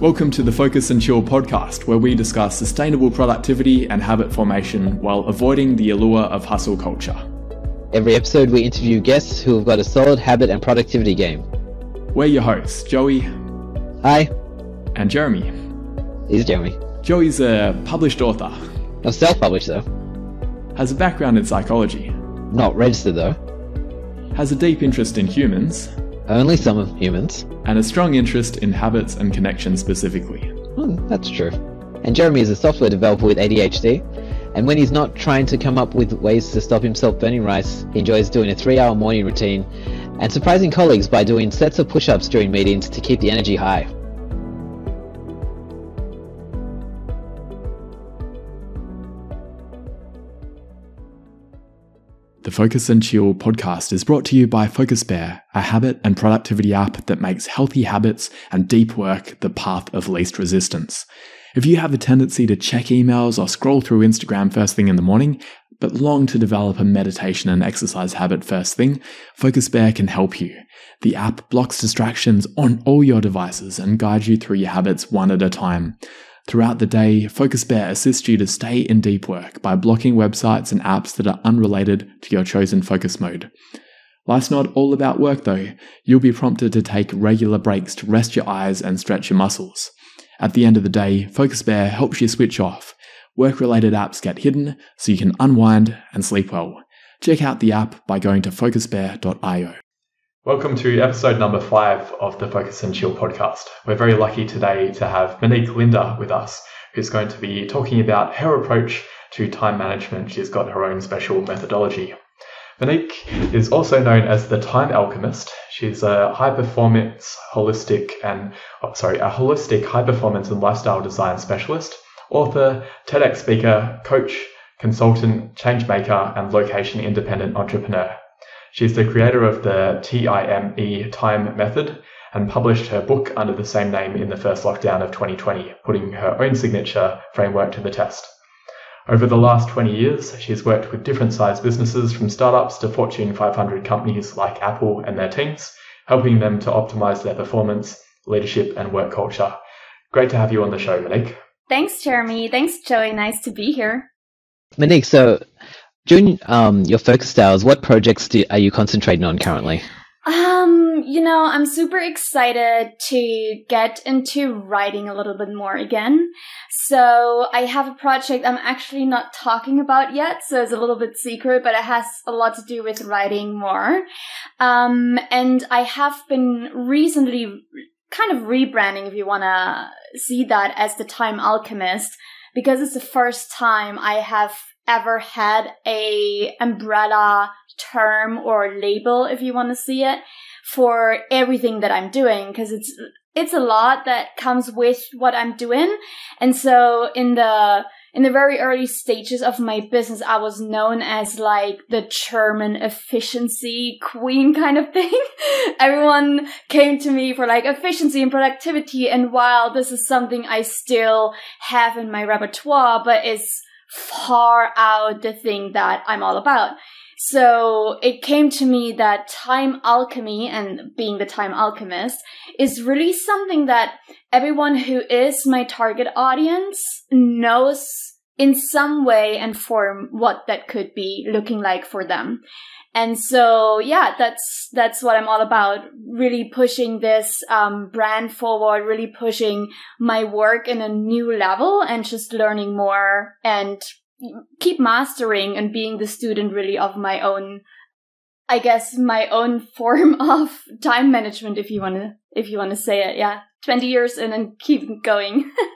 Welcome to the Focus and Chill podcast, where we discuss sustainable productivity and habit formation while avoiding the allure of hustle culture. Every episode, we interview guests who have got a solid habit and productivity game. We're your hosts, Joey. Hi. And Jeremy. He's Jeremy. Joey's a published author. I'm self published, though. Has a background in psychology. Not registered, though. Has a deep interest in humans. Only some of humans. And a strong interest in habits and connections specifically. Hmm, that's true. And Jeremy is a software developer with ADHD. And when he's not trying to come up with ways to stop himself burning rice, he enjoys doing a three hour morning routine and surprising colleagues by doing sets of push ups during meetings to keep the energy high. The Focus and Chill podcast is brought to you by Focus Bear, a habit and productivity app that makes healthy habits and deep work the path of least resistance. If you have a tendency to check emails or scroll through Instagram first thing in the morning, but long to develop a meditation and exercise habit first thing, Focus Bear can help you. The app blocks distractions on all your devices and guides you through your habits one at a time. Throughout the day, FocusBear assists you to stay in deep work by blocking websites and apps that are unrelated to your chosen focus mode. Life's not all about work though. You'll be prompted to take regular breaks to rest your eyes and stretch your muscles. At the end of the day, Focus Bear helps you switch off. Work related apps get hidden so you can unwind and sleep well. Check out the app by going to focusbear.io. Welcome to episode number five of the Focus and Chill podcast. We're very lucky today to have Monique Lindner with us, who's going to be talking about her approach to time management. She's got her own special methodology. Monique is also known as the Time Alchemist. She's a high performance, holistic, and oh, sorry, a holistic high performance and lifestyle design specialist, author, TEDx speaker, coach, consultant, change maker, and location independent entrepreneur. She's the creator of the TIME time method and published her book under the same name in the first lockdown of 2020, putting her own signature framework to the test. Over the last 20 years, she's worked with different sized businesses from startups to Fortune 500 companies like Apple and their teams, helping them to optimize their performance, leadership, and work culture. Great to have you on the show, Monique. Thanks, Jeremy. Thanks, Joey. Nice to be here. Monique, so during um, your focus styles, what projects do, are you concentrating on currently? Um, you know, I'm super excited to get into writing a little bit more again. So I have a project I'm actually not talking about yet, so it's a little bit secret, but it has a lot to do with writing more. Um, and I have been recently kind of rebranding, if you want to see that, as the Time Alchemist, because it's the first time I have ever had a umbrella term or label if you want to see it for everything that I'm doing because it's it's a lot that comes with what I'm doing. And so in the in the very early stages of my business I was known as like the German efficiency queen kind of thing. Everyone came to me for like efficiency and productivity and while this is something I still have in my repertoire but is far out the thing that I'm all about. So it came to me that time alchemy and being the time alchemist is really something that everyone who is my target audience knows in some way and form what that could be looking like for them. And so, yeah, that's, that's what I'm all about. Really pushing this, um, brand forward, really pushing my work in a new level and just learning more and keep mastering and being the student really of my own, I guess, my own form of time management, if you want to, if you want to say it. Yeah. 20 years in and keep going.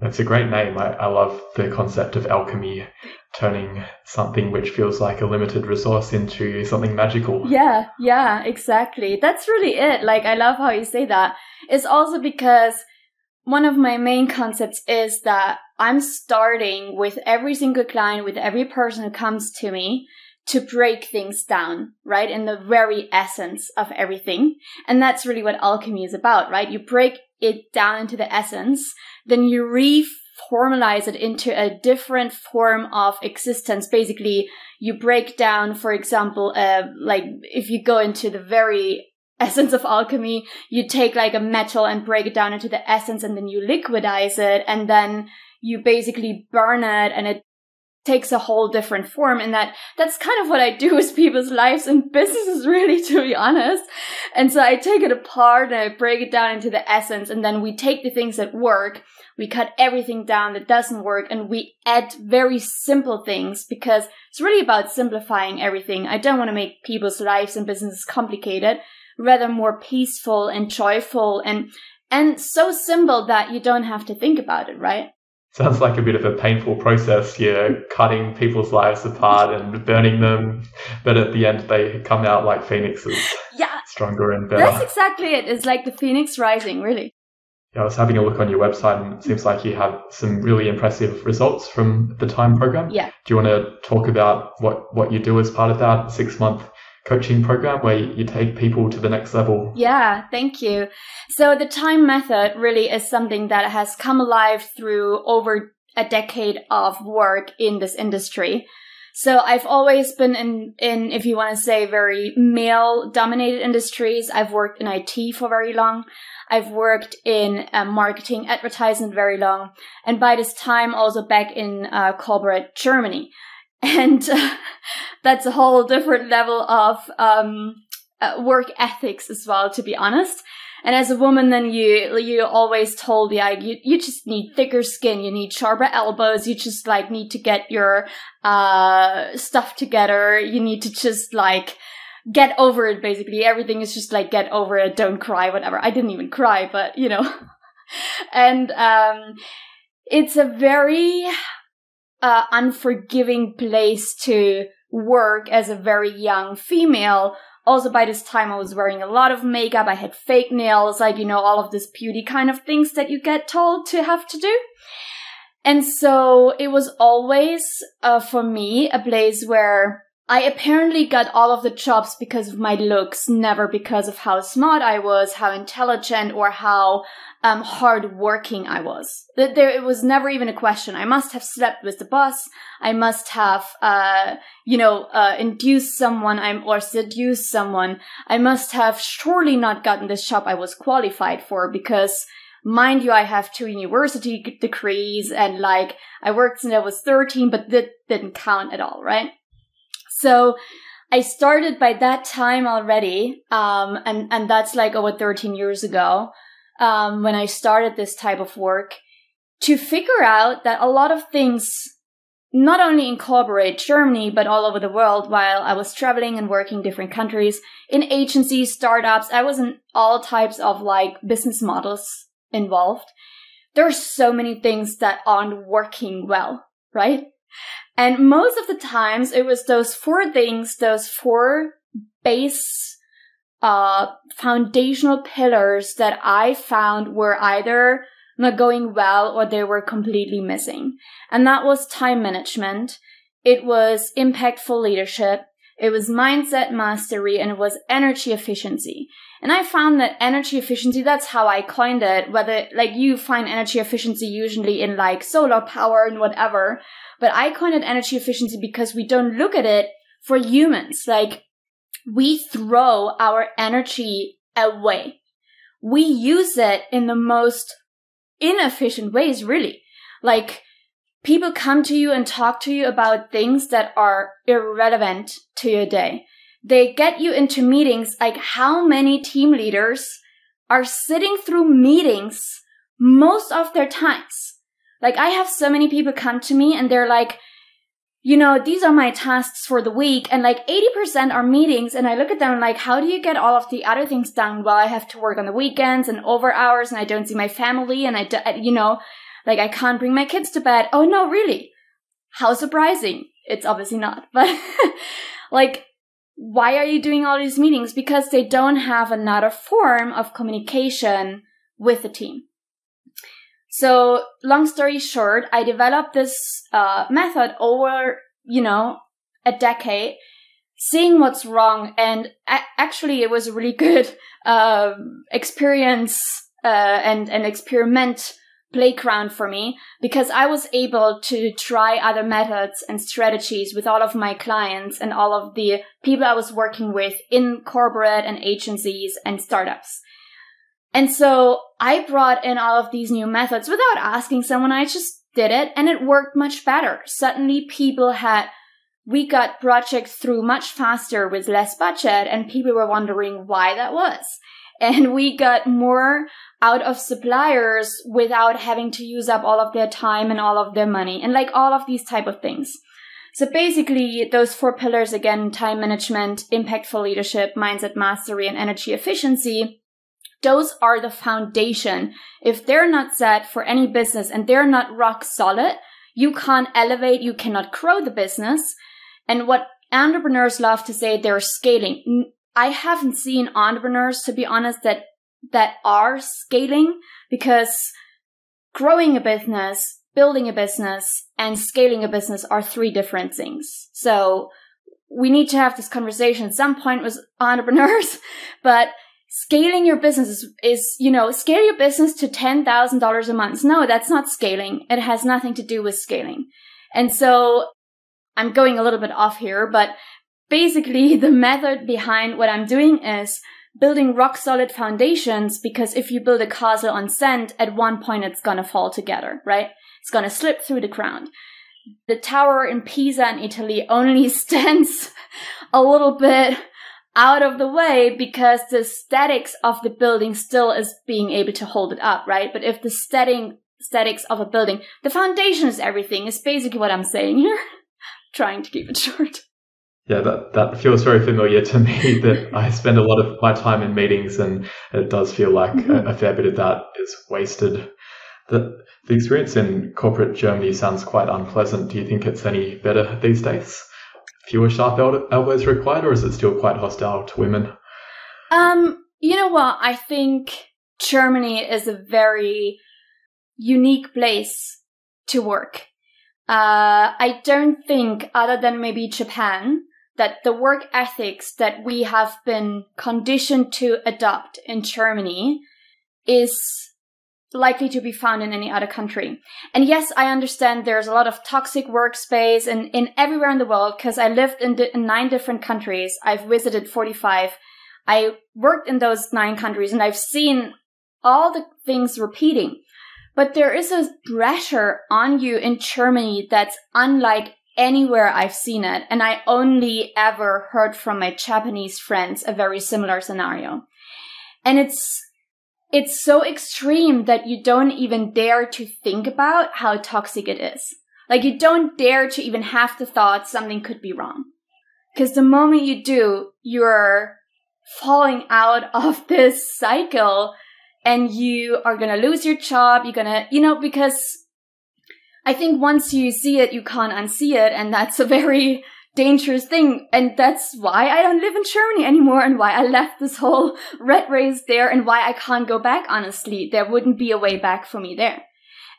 That's a great name. I, I love the concept of alchemy turning something which feels like a limited resource into something magical. Yeah, yeah, exactly. That's really it. Like, I love how you say that. It's also because one of my main concepts is that I'm starting with every single client, with every person who comes to me to break things down, right? In the very essence of everything. And that's really what alchemy is about, right? You break it down into the essence, then you reformalize it into a different form of existence. Basically, you break down, for example, uh, like if you go into the very essence of alchemy. You take like a metal and break it down into the essence and then you liquidize it and then you basically burn it and it takes a whole different form and that that's kind of what I do with people's lives and businesses really to be honest. And so I take it apart and I break it down into the essence and then we take the things that work, we cut everything down that doesn't work and we add very simple things because it's really about simplifying everything. I don't want to make people's lives and businesses complicated, rather more peaceful and joyful and and so simple that you don't have to think about it, right? Sounds like a bit of a painful process, you know, cutting people's lives apart and burning them, but at the end they come out like phoenixes. Yeah. Stronger and better. That's exactly it. It's like the phoenix rising, really. Yeah, I was having a look on your website and it seems like you have some really impressive results from the time program. Yeah. Do you want to talk about what, what you do as part of that six month coaching program where you take people to the next level. Yeah, thank you. So the time method really is something that has come alive through over a decade of work in this industry. So I've always been in, in, if you want to say very male dominated industries. I've worked in IT for very long. I've worked in uh, marketing advertising very long. And by this time also back in uh, corporate Germany and uh, that's a whole different level of um, uh, work ethics as well, to be honest. And as a woman, then you you always told, yeah, you you just need thicker skin, you need sharper elbows, you just like need to get your uh stuff together, you need to just like get over it. Basically, everything is just like get over it, don't cry, whatever. I didn't even cry, but you know, and um, it's a very uh, unforgiving place to work as a very young female. Also, by this time, I was wearing a lot of makeup. I had fake nails, like, you know, all of this beauty kind of things that you get told to have to do. And so it was always, uh, for me, a place where I apparently got all of the jobs because of my looks, never because of how smart I was, how intelligent, or how um, hard working I was. There, it was never even a question. I must have slept with the boss. I must have, uh, you know, uh, induced someone I'm, or seduced someone. I must have surely not gotten this job I was qualified for because mind you, I have two university degrees and like I worked since I was 13, but that didn't count at all, right? So I started by that time already, um, and and that's like over 13 years ago um, when I started this type of work to figure out that a lot of things not only in incorporate Germany, but all over the world while I was traveling and working different countries in agencies, startups. I was in all types of like business models involved. There are so many things that aren't working well, right? And most of the times it was those four things, those four base, uh, foundational pillars that I found were either not going well or they were completely missing. And that was time management. It was impactful leadership. It was mindset mastery and it was energy efficiency. And I found that energy efficiency, that's how I coined it, whether like you find energy efficiency usually in like solar power and whatever. But I coined it energy efficiency because we don't look at it for humans. Like we throw our energy away. We use it in the most inefficient ways, really. Like people come to you and talk to you about things that are irrelevant to your day. They get you into meetings. Like how many team leaders are sitting through meetings most of their times? Like I have so many people come to me and they're like, you know, these are my tasks for the week and like 80% are meetings and I look at them like, how do you get all of the other things done while I have to work on the weekends and over hours and I don't see my family and I, you know, like I can't bring my kids to bed. Oh no, really? How surprising. It's obviously not, but like, why are you doing all these meetings? Because they don't have another form of communication with the team. So, long story short, I developed this uh, method over, you know, a decade, seeing what's wrong, and a- actually, it was a really good uh, experience uh, and an experiment playground for me because I was able to try other methods and strategies with all of my clients and all of the people I was working with in corporate and agencies and startups. And so I brought in all of these new methods without asking someone. I just did it and it worked much better. Suddenly people had, we got projects through much faster with less budget and people were wondering why that was. And we got more out of suppliers without having to use up all of their time and all of their money and like all of these type of things. So basically those four pillars again, time management, impactful leadership, mindset mastery, and energy efficiency those are the foundation. If they're not set for any business and they're not rock solid, you can't elevate, you cannot grow the business. And what entrepreneurs love to say, they're scaling. I haven't seen entrepreneurs, to be honest, that, that are scaling because growing a business, building a business and scaling a business are three different things. So we need to have this conversation at some point with entrepreneurs, but scaling your business is, is, you know, scale your business to $10,000 a month. No, that's not scaling. It has nothing to do with scaling. And so I'm going a little bit off here, but basically the method behind what I'm doing is building rock solid foundations because if you build a castle on sand, at one point it's gonna fall together, right? It's gonna slip through the ground. The tower in Pisa in Italy only stands a little bit out of the way because the statics of the building still is being able to hold it up, right? But if the static, statics of a building, the foundation is everything, is basically what I'm saying here. Trying to keep it short. Yeah, that, that feels very familiar to me that I spend a lot of my time in meetings and it does feel like mm-hmm. a, a fair bit of that is wasted. The, the experience in corporate Germany sounds quite unpleasant. Do you think it's any better these days? Fewer sharp elbows required, or is it still quite hostile to women? Um, you know what? I think Germany is a very unique place to work. Uh, I don't think, other than maybe Japan, that the work ethics that we have been conditioned to adopt in Germany is likely to be found in any other country. And yes, I understand there's a lot of toxic workspace and in, in everywhere in the world because I lived in, di- in nine different countries. I've visited 45. I worked in those nine countries and I've seen all the things repeating. But there is a pressure on you in Germany that's unlike anywhere I've seen it. And I only ever heard from my Japanese friends a very similar scenario. And it's it's so extreme that you don't even dare to think about how toxic it is. Like you don't dare to even have the thought something could be wrong. Cause the moment you do, you're falling out of this cycle and you are gonna lose your job. You're gonna, you know, because I think once you see it, you can't unsee it. And that's a very dangerous thing. And that's why I don't live in Germany anymore and why I left this whole red race there and why I can't go back, honestly. There wouldn't be a way back for me there.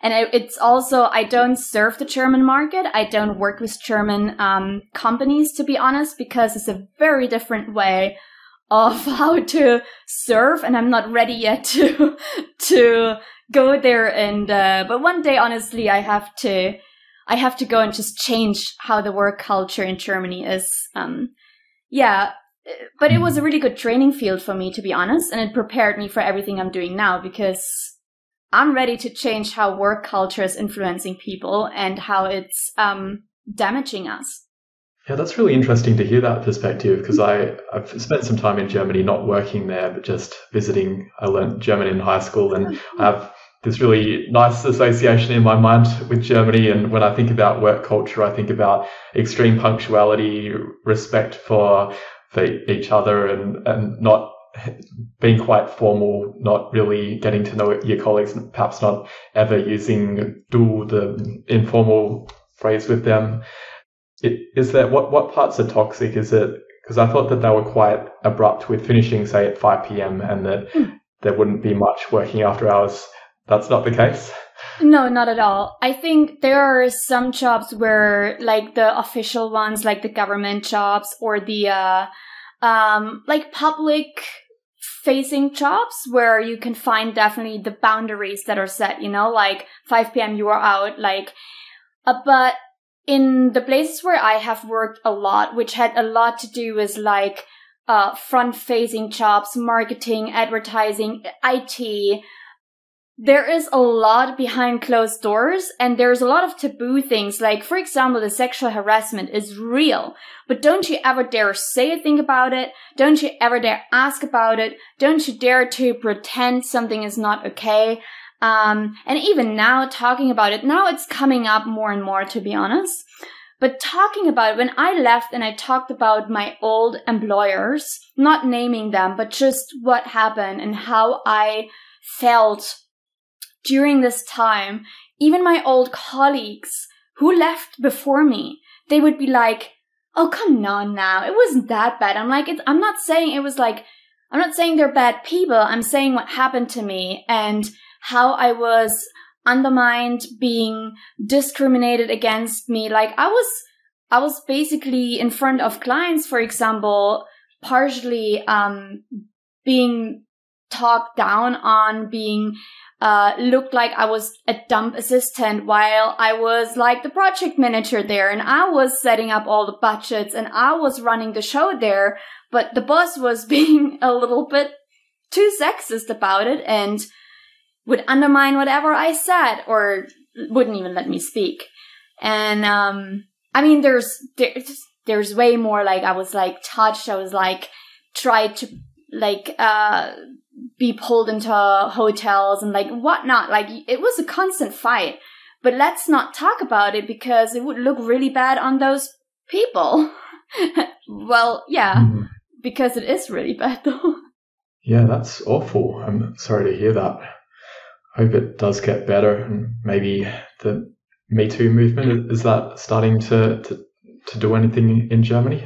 And it's also, I don't serve the German market. I don't work with German um, companies, to be honest, because it's a very different way of how to serve. And I'm not ready yet to, to go there. And, uh, but one day, honestly, I have to, I have to go and just change how the work culture in Germany is. Um, yeah, but it was a really good training field for me, to be honest, and it prepared me for everything I'm doing now because I'm ready to change how work culture is influencing people and how it's um, damaging us. Yeah, that's really interesting to hear that perspective because I I've spent some time in Germany, not working there, but just visiting. I learned German in high school, and I have this really nice association in my mind with Germany. And when I think about work culture, I think about extreme punctuality, respect for for each other, and and not being quite formal, not really getting to know your colleagues, perhaps not ever using du, the informal phrase with them. It, is that what what parts are toxic? Is it because I thought that they were quite abrupt with finishing, say, at 5 p.m. and that mm. there wouldn't be much working after hours that's not the case? No, not at all. I think there are some jobs where, like the official ones, like the government jobs or the, uh, um, like public facing jobs where you can find definitely the boundaries that are set, you know, like 5 p.m. you are out, like, uh, but in the places where I have worked a lot, which had a lot to do with like, uh, front facing jobs, marketing, advertising, IT, there is a lot behind closed doors and there's a lot of taboo things. Like, for example, the sexual harassment is real, but don't you ever dare say a thing about it. Don't you ever dare ask about it. Don't you dare to pretend something is not okay. Um, and even now talking about it, now it's coming up more and more, to be honest. But talking about it, when I left and I talked about my old employers, not naming them, but just what happened and how I felt during this time, even my old colleagues who left before me, they would be like, Oh, come on now. It wasn't that bad. I'm like, I'm not saying it was like, I'm not saying they're bad people. I'm saying what happened to me and how I was undermined, being discriminated against me. Like I was, I was basically in front of clients, for example, partially, um, being talked down on, being uh, looked like I was a dump assistant while I was like the project manager there and I was setting up all the budgets and I was running the show there. But the boss was being a little bit too sexist about it and would undermine whatever I said or wouldn't even let me speak. And, um, I mean, there's, there's, there's way more like I was like touched. I was like tried to like, uh, be pulled into hotels and like whatnot. Like it was a constant fight. But let's not talk about it because it would look really bad on those people. well, yeah, mm. because it is really bad though. Yeah, that's awful. I'm sorry to hear that. I hope it does get better and maybe the Me Too movement is that starting to, to, to do anything in Germany?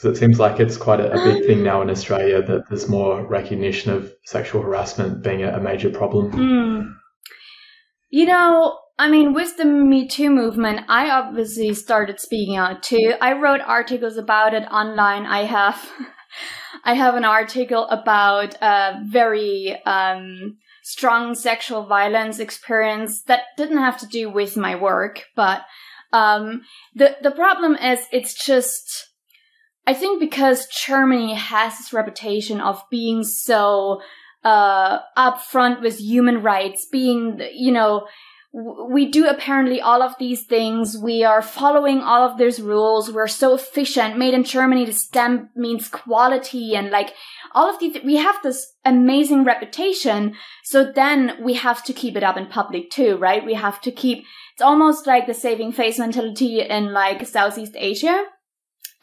Because it seems like it's quite a, a, big thing now in Australia that there's more recognition of sexual harassment being a, a major problem. Mm. You know, I mean, with the Me Too movement, I obviously started speaking out too. I wrote articles about it online. I have, I have an article about a very um, strong sexual violence experience that didn't have to do with my work, but um, the the problem is it's just I think because Germany has this reputation of being so uh, upfront with human rights, being, you know, we do apparently all of these things. We are following all of these rules. We're so efficient. Made in Germany, the stamp means quality and like all of these. We have this amazing reputation. So then we have to keep it up in public too, right? We have to keep, it's almost like the saving face mentality in like Southeast Asia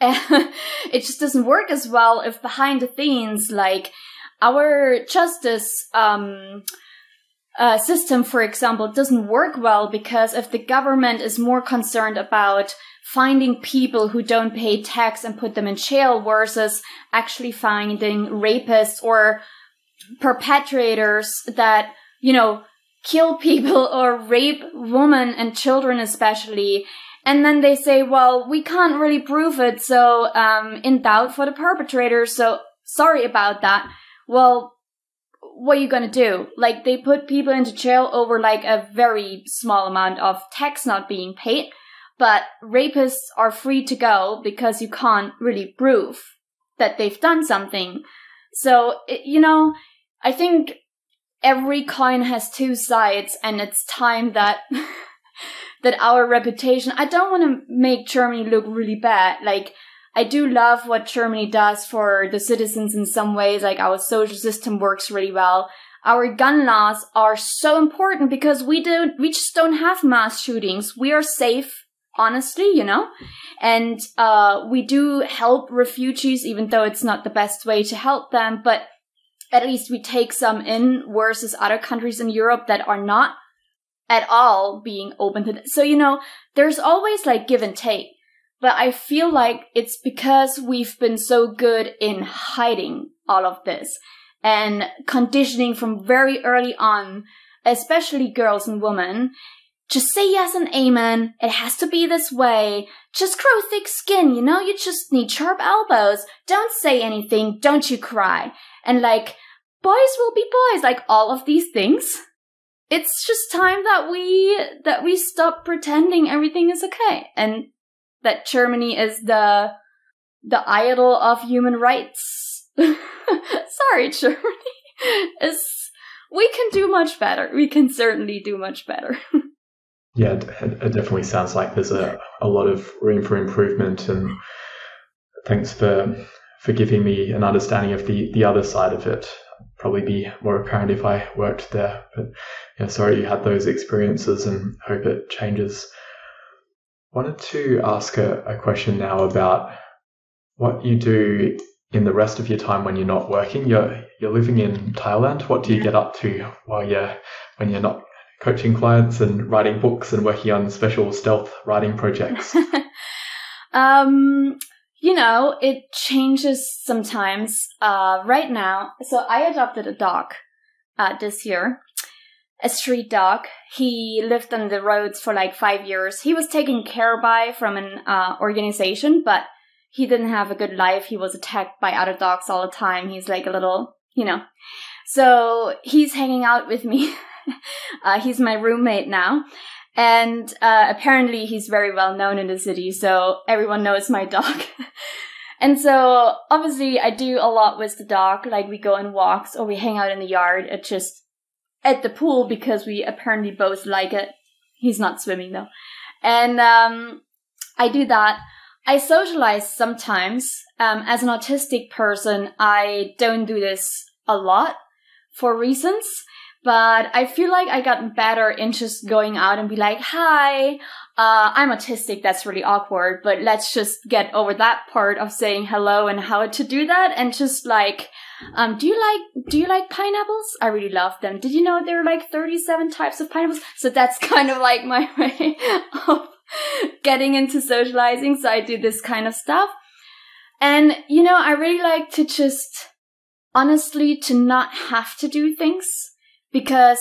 it just doesn't work as well if behind the scenes, like our justice um, uh, system, for example, doesn't work well because if the government is more concerned about finding people who don't pay tax and put them in jail versus actually finding rapists or perpetrators that, you know, kill people or rape women and children especially and then they say, well, we can't really prove it, so um, in doubt for the perpetrator, so sorry about that. Well, what are you gonna do? Like, they put people into jail over like a very small amount of tax not being paid, but rapists are free to go because you can't really prove that they've done something. So, you know, I think every coin has two sides, and it's time that that our reputation, I don't want to make Germany look really bad. Like, I do love what Germany does for the citizens in some ways. Like, our social system works really well. Our gun laws are so important because we don't, we just don't have mass shootings. We are safe, honestly, you know? And, uh, we do help refugees, even though it's not the best way to help them, but at least we take some in versus other countries in Europe that are not at all being open to this. So, you know, there's always like give and take. But I feel like it's because we've been so good in hiding all of this and conditioning from very early on, especially girls and women. Just say yes and amen. It has to be this way. Just grow thick skin, you know? You just need sharp elbows. Don't say anything. Don't you cry. and like boys will be boys, like all of these things. It's just time that we that we stop pretending everything is okay and that Germany is the the idol of human rights. Sorry, Germany. It's, we can do much better. We can certainly do much better. yeah, it, it, definitely sounds like there's a, a lot of room for improvement. And thanks for for giving me an understanding of the, the other side of it. Probably be more apparent if I worked there. But yeah, sorry you had those experiences and hope it changes. Wanted to ask a, a question now about what you do in the rest of your time when you're not working. You're you're living in Thailand. What do you get up to while you're when you're not coaching clients and writing books and working on special stealth writing projects? um, you know, it changes sometimes. Uh, right now, so I adopted a dog uh, this year, a street dog. He lived on the roads for like five years. He was taken care by from an uh, organization, but he didn't have a good life. He was attacked by other dogs all the time. He's like a little, you know. So he's hanging out with me. uh, he's my roommate now. And uh, apparently he's very well known in the city, so everyone knows my dog. and so obviously I do a lot with the dog, like we go on walks or we hang out in the yard at just at the pool because we apparently both like it. He's not swimming though. And um, I do that. I socialize sometimes. Um, as an autistic person, I don't do this a lot for reasons, but I feel like I got better in just going out and be like, hi, uh, I'm autistic. That's really awkward, but let's just get over that part of saying hello and how to do that and just like, um, do you like, do you like pineapples? I really love them. Did you know there are like 37 types of pineapples? So that's kind of like my way of getting into socializing. So I do this kind of stuff. And, you know, I really like to just honestly to not have to do things because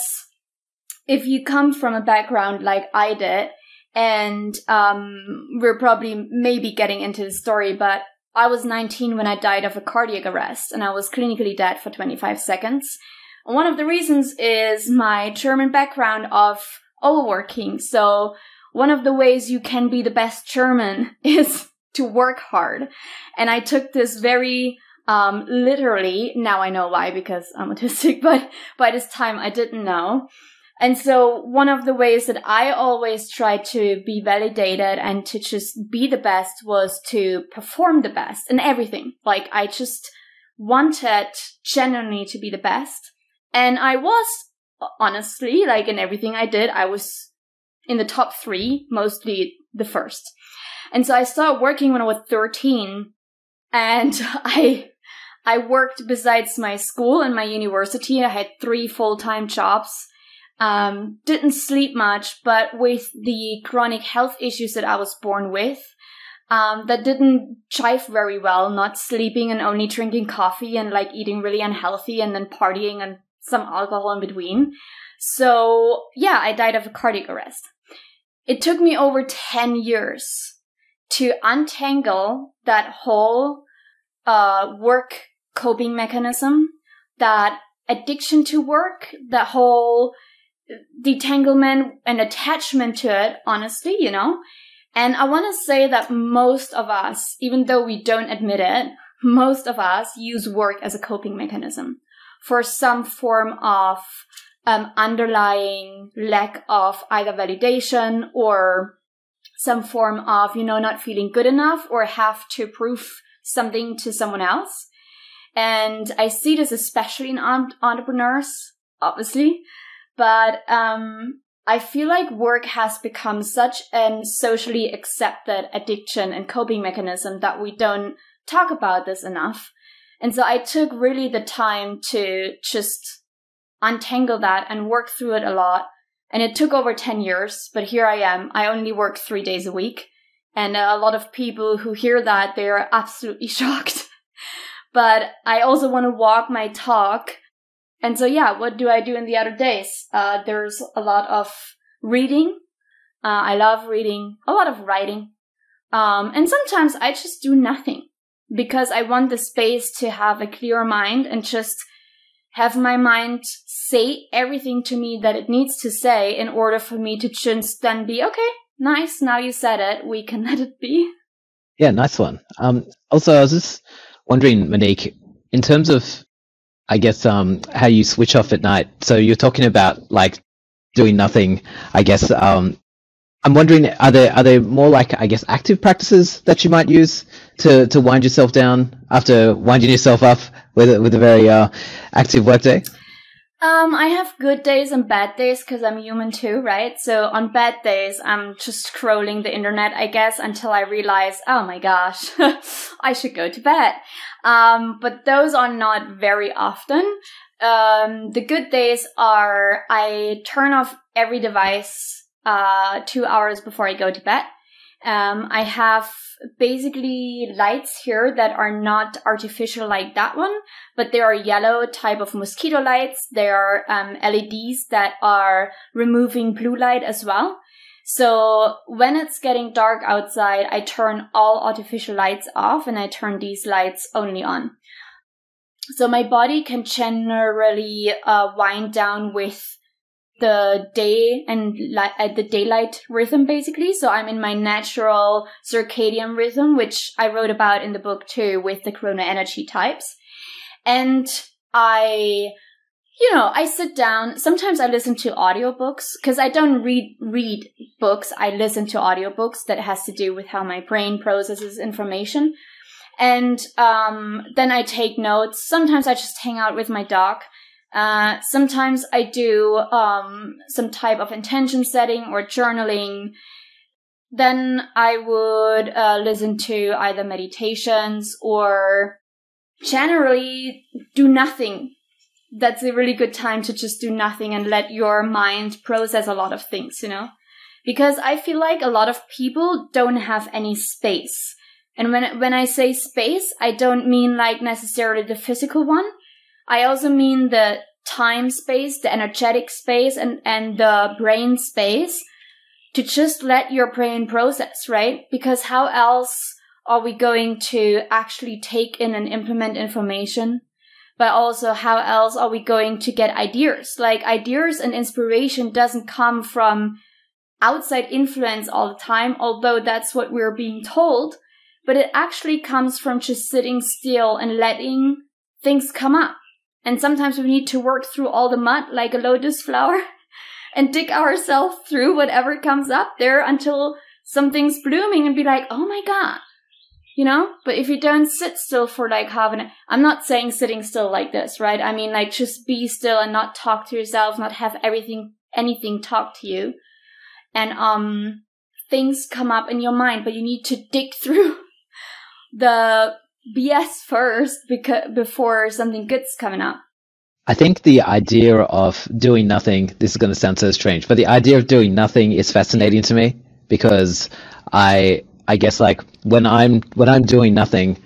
if you come from a background like I did, and um, we're probably maybe getting into the story, but I was 19 when I died of a cardiac arrest and I was clinically dead for 25 seconds. one of the reasons is my German background of overworking. So one of the ways you can be the best German is to work hard. And I took this very um, literally. Now I know why because I'm autistic, but by this time I didn't know. And so one of the ways that I always tried to be validated and to just be the best was to perform the best in everything. Like I just wanted genuinely to be the best. And I was honestly, like in everything I did, I was in the top three, mostly the first. And so I started working when I was 13 and I, I worked besides my school and my university. I had three full-time jobs. Um, didn't sleep much, but with the chronic health issues that I was born with, um, that didn't jive very well, not sleeping and only drinking coffee and like eating really unhealthy and then partying and some alcohol in between. So yeah, I died of a cardiac arrest. It took me over 10 years to untangle that whole uh, work coping mechanism, that addiction to work, that whole detanglement and attachment to it, honestly, you know? And I want to say that most of us, even though we don't admit it, most of us use work as a coping mechanism for some form of um, underlying lack of either validation or some form of, you know, not feeling good enough or have to prove something to someone else. And I see this especially in entrepreneurs, obviously, but um, I feel like work has become such an socially accepted addiction and coping mechanism that we don't talk about this enough. And so I took really the time to just untangle that and work through it a lot. And it took over 10 years, but here I am. I only work three days a week. And a lot of people who hear that, they're absolutely shocked. But I also want to walk my talk. And so, yeah, what do I do in the other days? Uh, there's a lot of reading. Uh, I love reading, a lot of writing. Um, and sometimes I just do nothing. because I want the space to have a clear mind and just have my mind say everything to me that it needs to say in order for me to just then be okay, nice, now you said it, we can let it be. Yeah, nice one. Um, also, I was just wondering, Monique, in terms of, I guess, um, how you switch off at night. So you're talking about like doing nothing. I guess um, I'm wondering, are there are there more like I guess active practices that you might use to, to wind yourself down after winding yourself up with with a very uh, active workday? Um, I have good days and bad days because I'm human too, right? So on bad days, I'm just scrolling the internet, I guess, until I realize, oh my gosh, I should go to bed. Um, but those are not very often. Um, the good days are I turn off every device uh, two hours before I go to bed. Um, I have basically lights here that are not artificial like that one, but they are yellow type of mosquito lights. They are um, LEDs that are removing blue light as well. So when it's getting dark outside, I turn all artificial lights off and I turn these lights only on. So my body can generally uh, wind down with the day and li- uh, the daylight rhythm basically. So i'm in my natural circadian rhythm which i wrote about in the book too with the chrono energy types. And i you know i sit down. Sometimes i listen to audiobooks because i don't read read books. I listen to audiobooks that has to do with how my brain processes information. And um, then i take notes. Sometimes i just hang out with my dog uh, sometimes I do um, some type of intention setting or journaling. Then I would uh, listen to either meditations or generally do nothing. That's a really good time to just do nothing and let your mind process a lot of things, you know? Because I feel like a lot of people don't have any space. And when, when I say space, I don't mean like necessarily the physical one. I also mean the time space, the energetic space, and, and the brain space to just let your brain process, right? Because how else are we going to actually take in and implement information? But also, how else are we going to get ideas? Like, ideas and inspiration doesn't come from outside influence all the time, although that's what we're being told. But it actually comes from just sitting still and letting things come up. And sometimes we need to work through all the mud like a lotus flower and dig ourselves through whatever comes up there until something's blooming and be like, oh my God. You know? But if you don't sit still for like half an I'm not saying sitting still like this, right? I mean, like just be still and not talk to yourself, not have everything, anything talk to you. And, um, things come up in your mind, but you need to dig through the BS first because before something good's coming up. I think the idea of doing nothing, this is going to sound so strange, but the idea of doing nothing is fascinating to me because I, I guess like when I'm, when I'm doing nothing,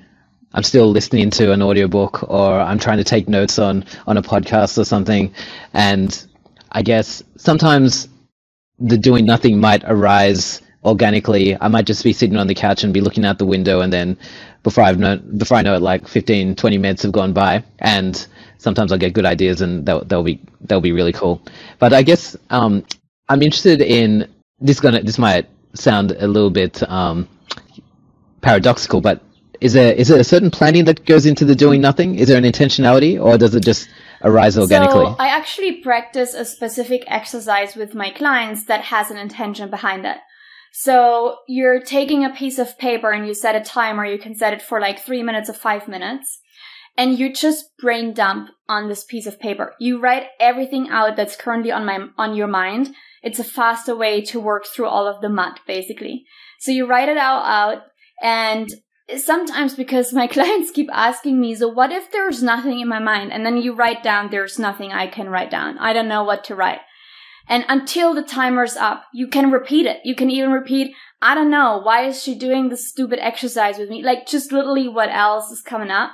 I'm still listening to an audiobook or I'm trying to take notes on, on a podcast or something. And I guess sometimes the doing nothing might arise organically. I might just be sitting on the couch and be looking out the window and then before I've known, before I know it, like 15, 20 minutes have gone by, and sometimes I'll get good ideas, and they'll they'll be they'll be really cool. But I guess um, I'm interested in this. Gonna this might sound a little bit um, paradoxical, but is there is there a certain planning that goes into the doing nothing? Is there an intentionality, or does it just arise organically? So I actually practice a specific exercise with my clients that has an intention behind it. So you're taking a piece of paper and you set a timer. You can set it for like three minutes or five minutes. And you just brain dump on this piece of paper. You write everything out that's currently on my, on your mind. It's a faster way to work through all of the mud, basically. So you write it all out and sometimes because my clients keep asking me, so what if there's nothing in my mind? And then you write down, there's nothing I can write down. I don't know what to write. And until the timer's up, you can repeat it. You can even repeat, I don't know, why is she doing this stupid exercise with me? Like just literally what else is coming up.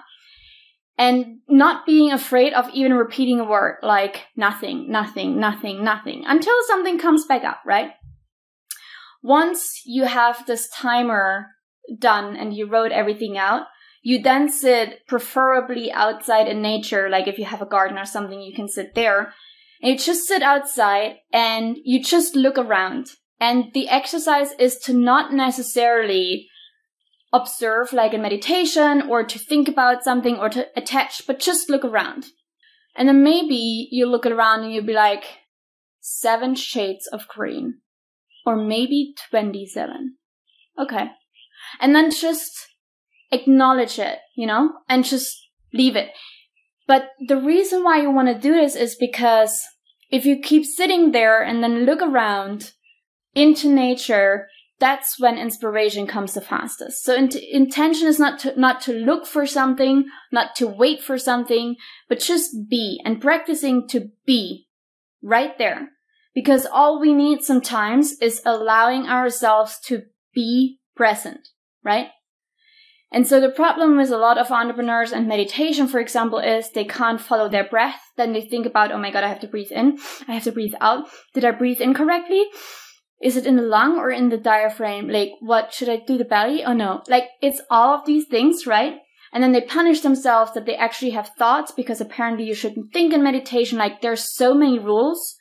And not being afraid of even repeating a word like nothing, nothing, nothing, nothing until something comes back up, right? Once you have this timer done and you wrote everything out, You then sit preferably outside in nature, like if you have a garden or something, you can sit there. And you just sit outside and you just look around. And the exercise is to not necessarily observe like in meditation or to think about something or to attach, but just look around. And then maybe you look around and you'll be like, seven shades of green. Or maybe 27. Okay. And then just acknowledge it, you know, and just leave it. But the reason why you want to do this is because if you keep sitting there and then look around into nature, that's when inspiration comes the fastest. So int- intention is not to, not to look for something, not to wait for something, but just be and practicing to be right there. Because all we need sometimes is allowing ourselves to be present, right? And so the problem with a lot of entrepreneurs and meditation, for example, is they can't follow their breath. Then they think about, oh my God, I have to breathe in. I have to breathe out. Did I breathe in correctly? Is it in the lung or in the diaphragm? Like, what should I do the belly? Oh no. Like, it's all of these things, right? And then they punish themselves that they actually have thoughts because apparently you shouldn't think in meditation. Like, there's so many rules.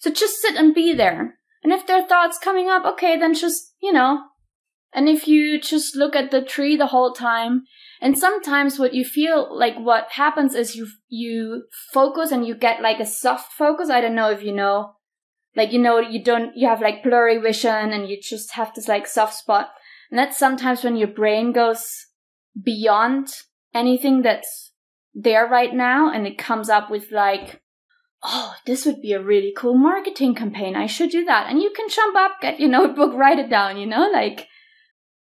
So just sit and be there. And if there are thoughts coming up, okay, then just, you know, and if you just look at the tree the whole time, and sometimes what you feel like what happens is you you focus and you get like a soft focus. I don't know if you know, like you know you don't you have like blurry vision and you just have this like soft spot. And that's sometimes when your brain goes beyond anything that's there right now and it comes up with like oh, this would be a really cool marketing campaign. I should do that. And you can jump up, get your notebook, write it down, you know, like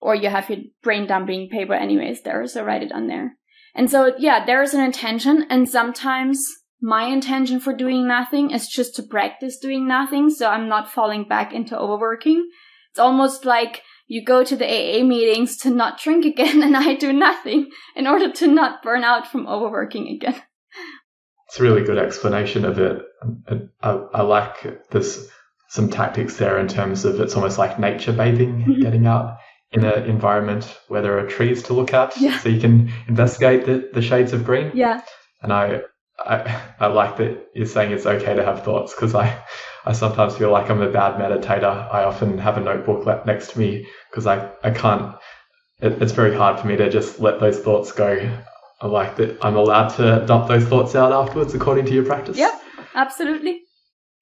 or you have your brain dumping paper anyways there, so write it on there. And so, yeah, there is an intention, and sometimes my intention for doing nothing is just to practice doing nothing, so I'm not falling back into overworking. It's almost like you go to the AA meetings to not drink again, and I do nothing in order to not burn out from overworking again. It's a really good explanation of it. I, I like this some tactics there in terms of it's almost like nature bathing, mm-hmm. getting out in an environment where there are trees to look at, yeah. so you can investigate the, the shades of green. Yeah. And I, I, I like that you're saying it's okay to have thoughts because I, I sometimes feel like I'm a bad meditator. I often have a notebook next to me because I, I can't. It, it's very hard for me to just let those thoughts go. I like that I'm allowed to dump those thoughts out afterwards according to your practice. Yep, absolutely.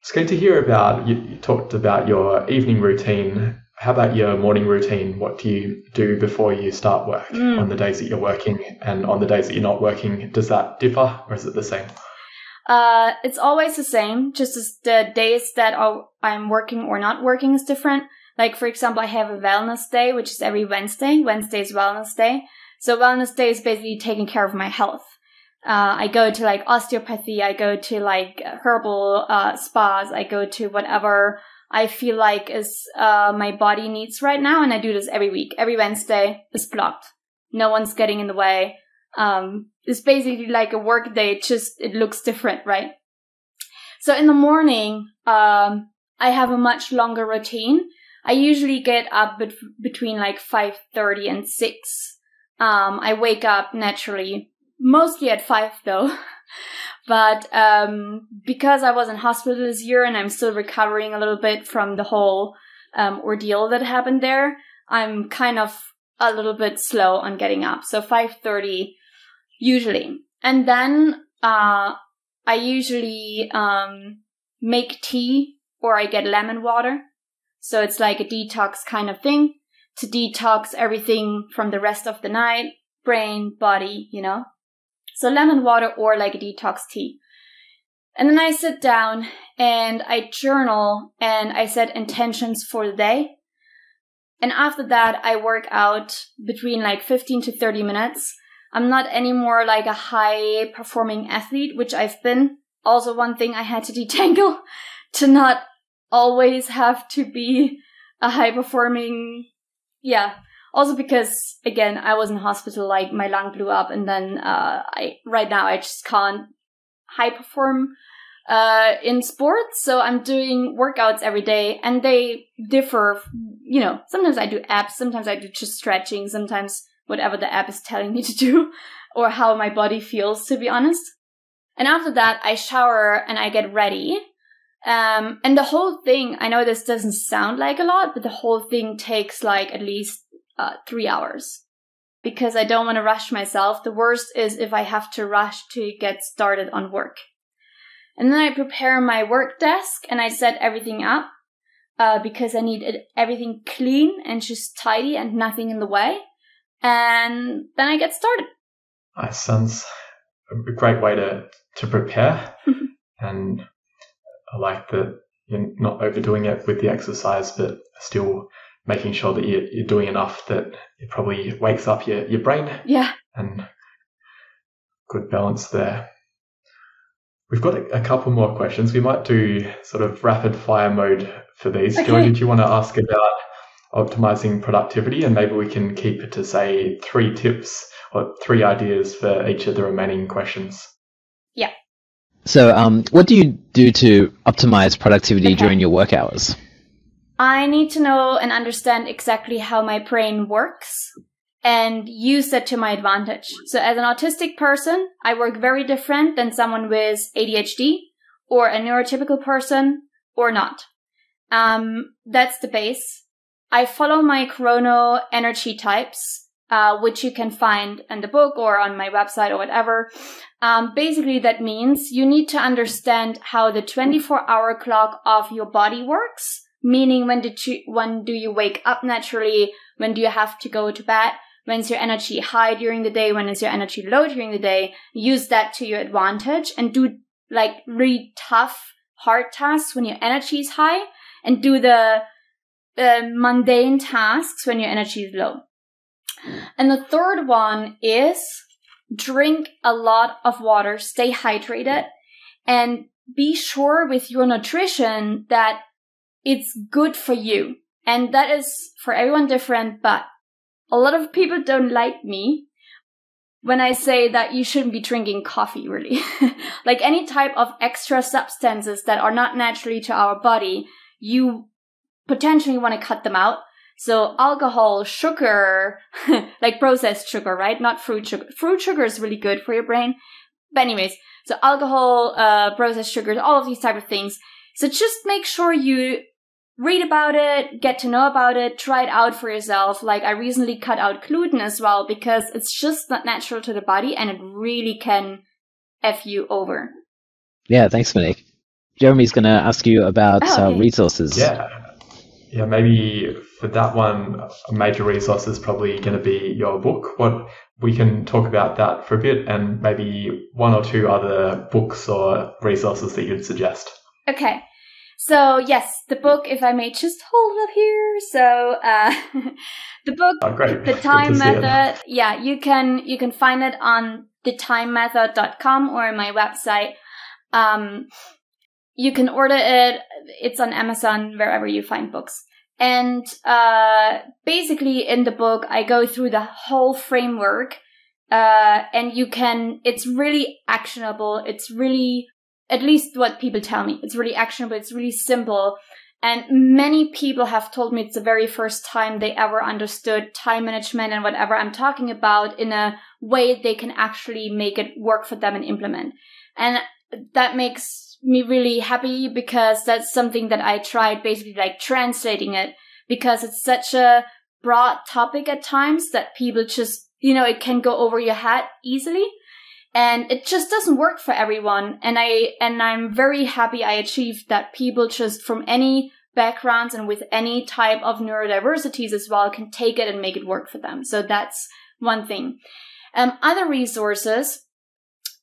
It's good to hear about. You, you talked about your evening routine how about your morning routine? What do you do before you start work mm. on the days that you're working and on the days that you're not working? Does that differ or is it the same? Uh, it's always the same, just as the days that I'm working or not working is different. Like, for example, I have a wellness day, which is every Wednesday. Wednesday is wellness day. So wellness day is basically taking care of my health. Uh, I go to like osteopathy, I go to like herbal uh, spas, I go to whatever I feel like is uh, my body needs right now, and I do this every week. Every Wednesday is blocked. No one's getting in the way. Um, it's basically like a work day. It just it looks different, right? So in the morning, um, I have a much longer routine. I usually get up bet- between like five thirty and six. Um, I wake up naturally, mostly at five though. But um, because I was in hospital this year and I'm still recovering a little bit from the whole um, ordeal that happened there, I'm kind of a little bit slow on getting up. So 5:30 usually, and then uh, I usually um, make tea or I get lemon water. So it's like a detox kind of thing to detox everything from the rest of the night, brain, body, you know. So lemon water or like a detox tea. And then I sit down and I journal and I set intentions for the day. And after that, I work out between like 15 to 30 minutes. I'm not anymore like a high performing athlete, which I've been. Also, one thing I had to detangle to not always have to be a high performing, yeah, also because again i was in hospital like my lung blew up and then uh, i right now i just can't high perform uh, in sports so i'm doing workouts every day and they differ you know sometimes i do abs sometimes i do just stretching sometimes whatever the app is telling me to do or how my body feels, to be honest. And after that, I shower and I get ready. Um, and the whole thing, I know this doesn't sound like a lot, but the whole thing takes like at least uh, three hours because I don't want to rush myself. The worst is if I have to rush to get started on work. And then I prepare my work desk and I set everything up uh, because I need it, everything clean and just tidy and nothing in the way. And then I get started. That sounds a great way to, to prepare. and I like that you're not overdoing it with the exercise, but still making sure that you're, you're doing enough that it probably wakes up your, your brain. Yeah. And good balance there. We've got a, a, couple more questions. We might do sort of rapid fire mode for these. Okay. Joy, did you want to ask about optimizing productivity? And maybe we can keep it to say three tips or three ideas for each of the remaining questions. Yeah. So, um, what do you do to optimize productivity okay. during your work hours? I need to know and understand exactly how my brain works and use that to my advantage. So as an autistic person, I work very different than someone with ADHD or a neurotypical person or not. Um, that's the base. I follow my chrono energy types, uh, which you can find in the book or on my website or whatever. Um, basically, that means you need to understand how the 24 hour clock of your body works. Meaning, when did you, when do you wake up naturally? When do you have to go to bed? When's your energy high during the day? When is your energy low during the day? Use that to your advantage and do like really tough, hard tasks when your energy is high and do the, the mundane tasks when your energy is low. And the third one is drink a lot of water, stay hydrated, and be sure with your nutrition that it's good for you. And that is for everyone different, but a lot of people don't like me when I say that you shouldn't be drinking coffee, really. like any type of extra substances that are not naturally to our body, you potentially want to cut them out. So alcohol, sugar, like processed sugar, right? Not fruit sugar. Fruit sugar is really good for your brain. But anyways, so alcohol, uh, processed sugars, all of these type of things. So just make sure you read about it, get to know about it, try it out for yourself. Like I recently cut out gluten as well because it's just not natural to the body and it really can F you over. Yeah, thanks, Monique. Jeremy's going to ask you about oh, okay. uh, resources. Yeah. Yeah, maybe for that one, a major resource is probably going to be your book. What we can talk about that for a bit and maybe one or two other books or resources that you'd suggest. Okay. So yes, the book, if I may just hold it up here. So uh, the book, oh, the time method. Yeah, you can you can find it on thetimemethod.com or my website. Um, you can order it. It's on Amazon wherever you find books. And uh, basically, in the book, I go through the whole framework, uh, and you can. It's really actionable. It's really at least what people tell me. It's really actionable. It's really simple. And many people have told me it's the very first time they ever understood time management and whatever I'm talking about in a way they can actually make it work for them and implement. And that makes me really happy because that's something that I tried basically like translating it because it's such a broad topic at times that people just, you know, it can go over your head easily and it just doesn't work for everyone. And i and i'm very happy i achieved that people just from any backgrounds and with any type of neurodiversities as well can take it and make it work for them. So that's one thing. Um, other resources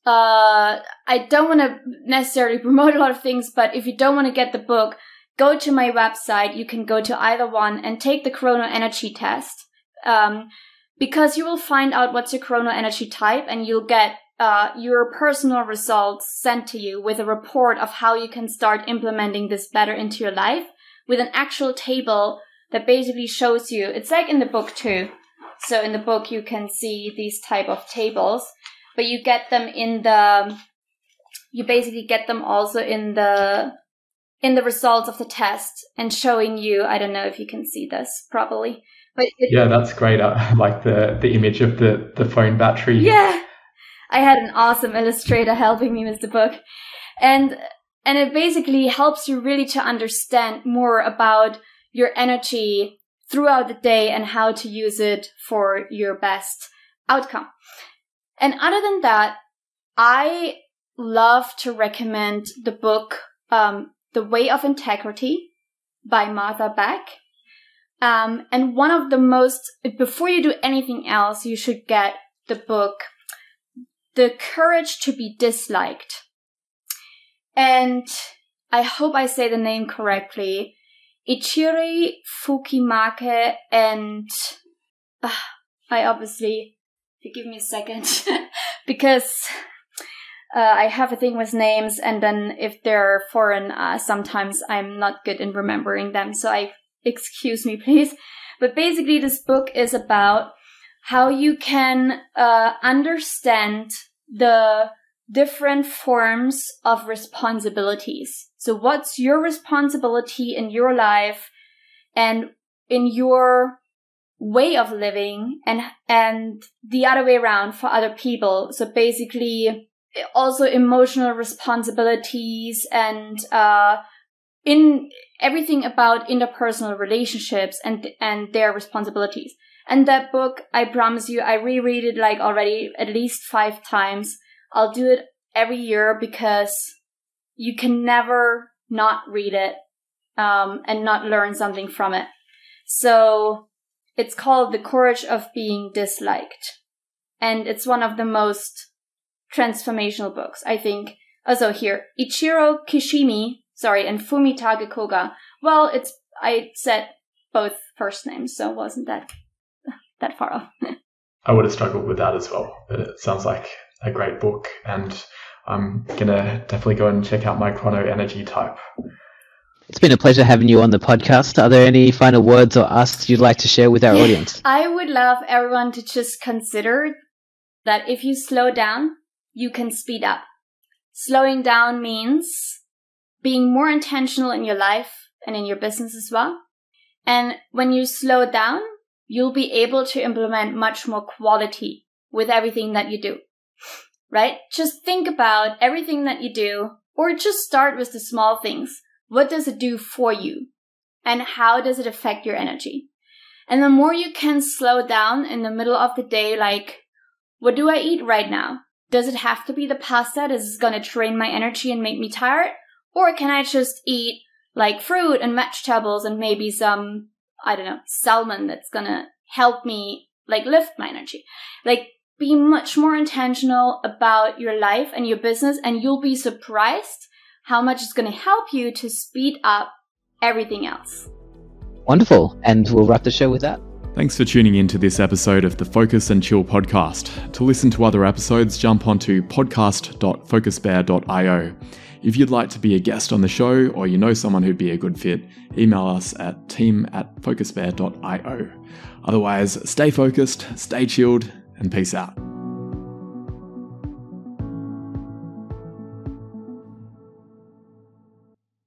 uh, i don't want to necessarily promote a lot of things but if you don't want to get the book go to my website. You can go to either one and take the chrono energy test. Um, because you will find out what's your chrono energy type and you'll get uh, your personal results sent to you with a report of how you can start implementing this better into your life with an actual table that basically shows you it's like in the book too so in the book you can see these type of tables but you get them in the you basically get them also in the in the results of the test and showing you i don't know if you can see this probably But it, yeah, that's great. I like the the image of the the phone battery. Yeah, I had an awesome illustrator helping me with the book, and and it basically helps you really to understand more about your energy throughout the day and how to use it for your best outcome. And other than that, I love to recommend the book um, The Way of Integrity by Martha Beck. Um, and one of the most, before you do anything else, you should get the book The Courage to be Disliked. And I hope I say the name correctly. Ichiro Fumitake and uh, I obviously give me a second because uh, I have a thing with names, and then if they're foreign, uh, sometimes I'm not good in remembering them. So I excuse me, please. But basically, this book is about how you can uh, understand the different forms of responsibilities. So, what's your responsibility in your life and in your way of living and and the other way around for other people so basically also emotional responsibilities and uh in everything about interpersonal relationships and and their responsibilities and that book i promise you i reread it like already at least 5 times i'll do it every year because you can never not read it um, and not learn something from it so it's called The Courage of Being Disliked. And it's one of the most transformational books, I think. Also here, Ichiro Kishimi, sorry, and Fumitake Koga. Well, it's, I said both first names, so wasn't that, that far off. I would have struggled with that as well, but it sounds like a great book and I'm gonna definitely go and check out my chrono energy type. It's been a pleasure having you on the podcast. Are there any final words or asks you'd like to share with our audience? I would love everyone to just consider that if you slow down, you can speed up. Slowing down means being more intentional in your life and in your business as well. And when you slow down, you'll be able to implement much more quality with everything that you do. Right? Just think about everything that you do or just start with the small things what does it do for you? And how does it affect your energy? And the more you can slow down in the middle of the day, like, what do I eat right now? Does it have to be the pasta? Is going to drain my energy and make me tired? Or can I just eat like fruit and vegetables and maybe some, I don't know, salmon that's going to help me like lift my energy? Like, be much more intentional about your life and your business, and you'll be surprised how much it's going to help you to speed up everything else. Wonderful. And we'll wrap the show with that. Thanks for tuning in to this episode of the Focus and Chill podcast. To listen to other episodes, jump onto podcast.focusbear.io. If you'd like to be a guest on the show or you know someone who'd be a good fit, email us at team at focusbear.io. Otherwise, stay focused, stay chilled, and peace out.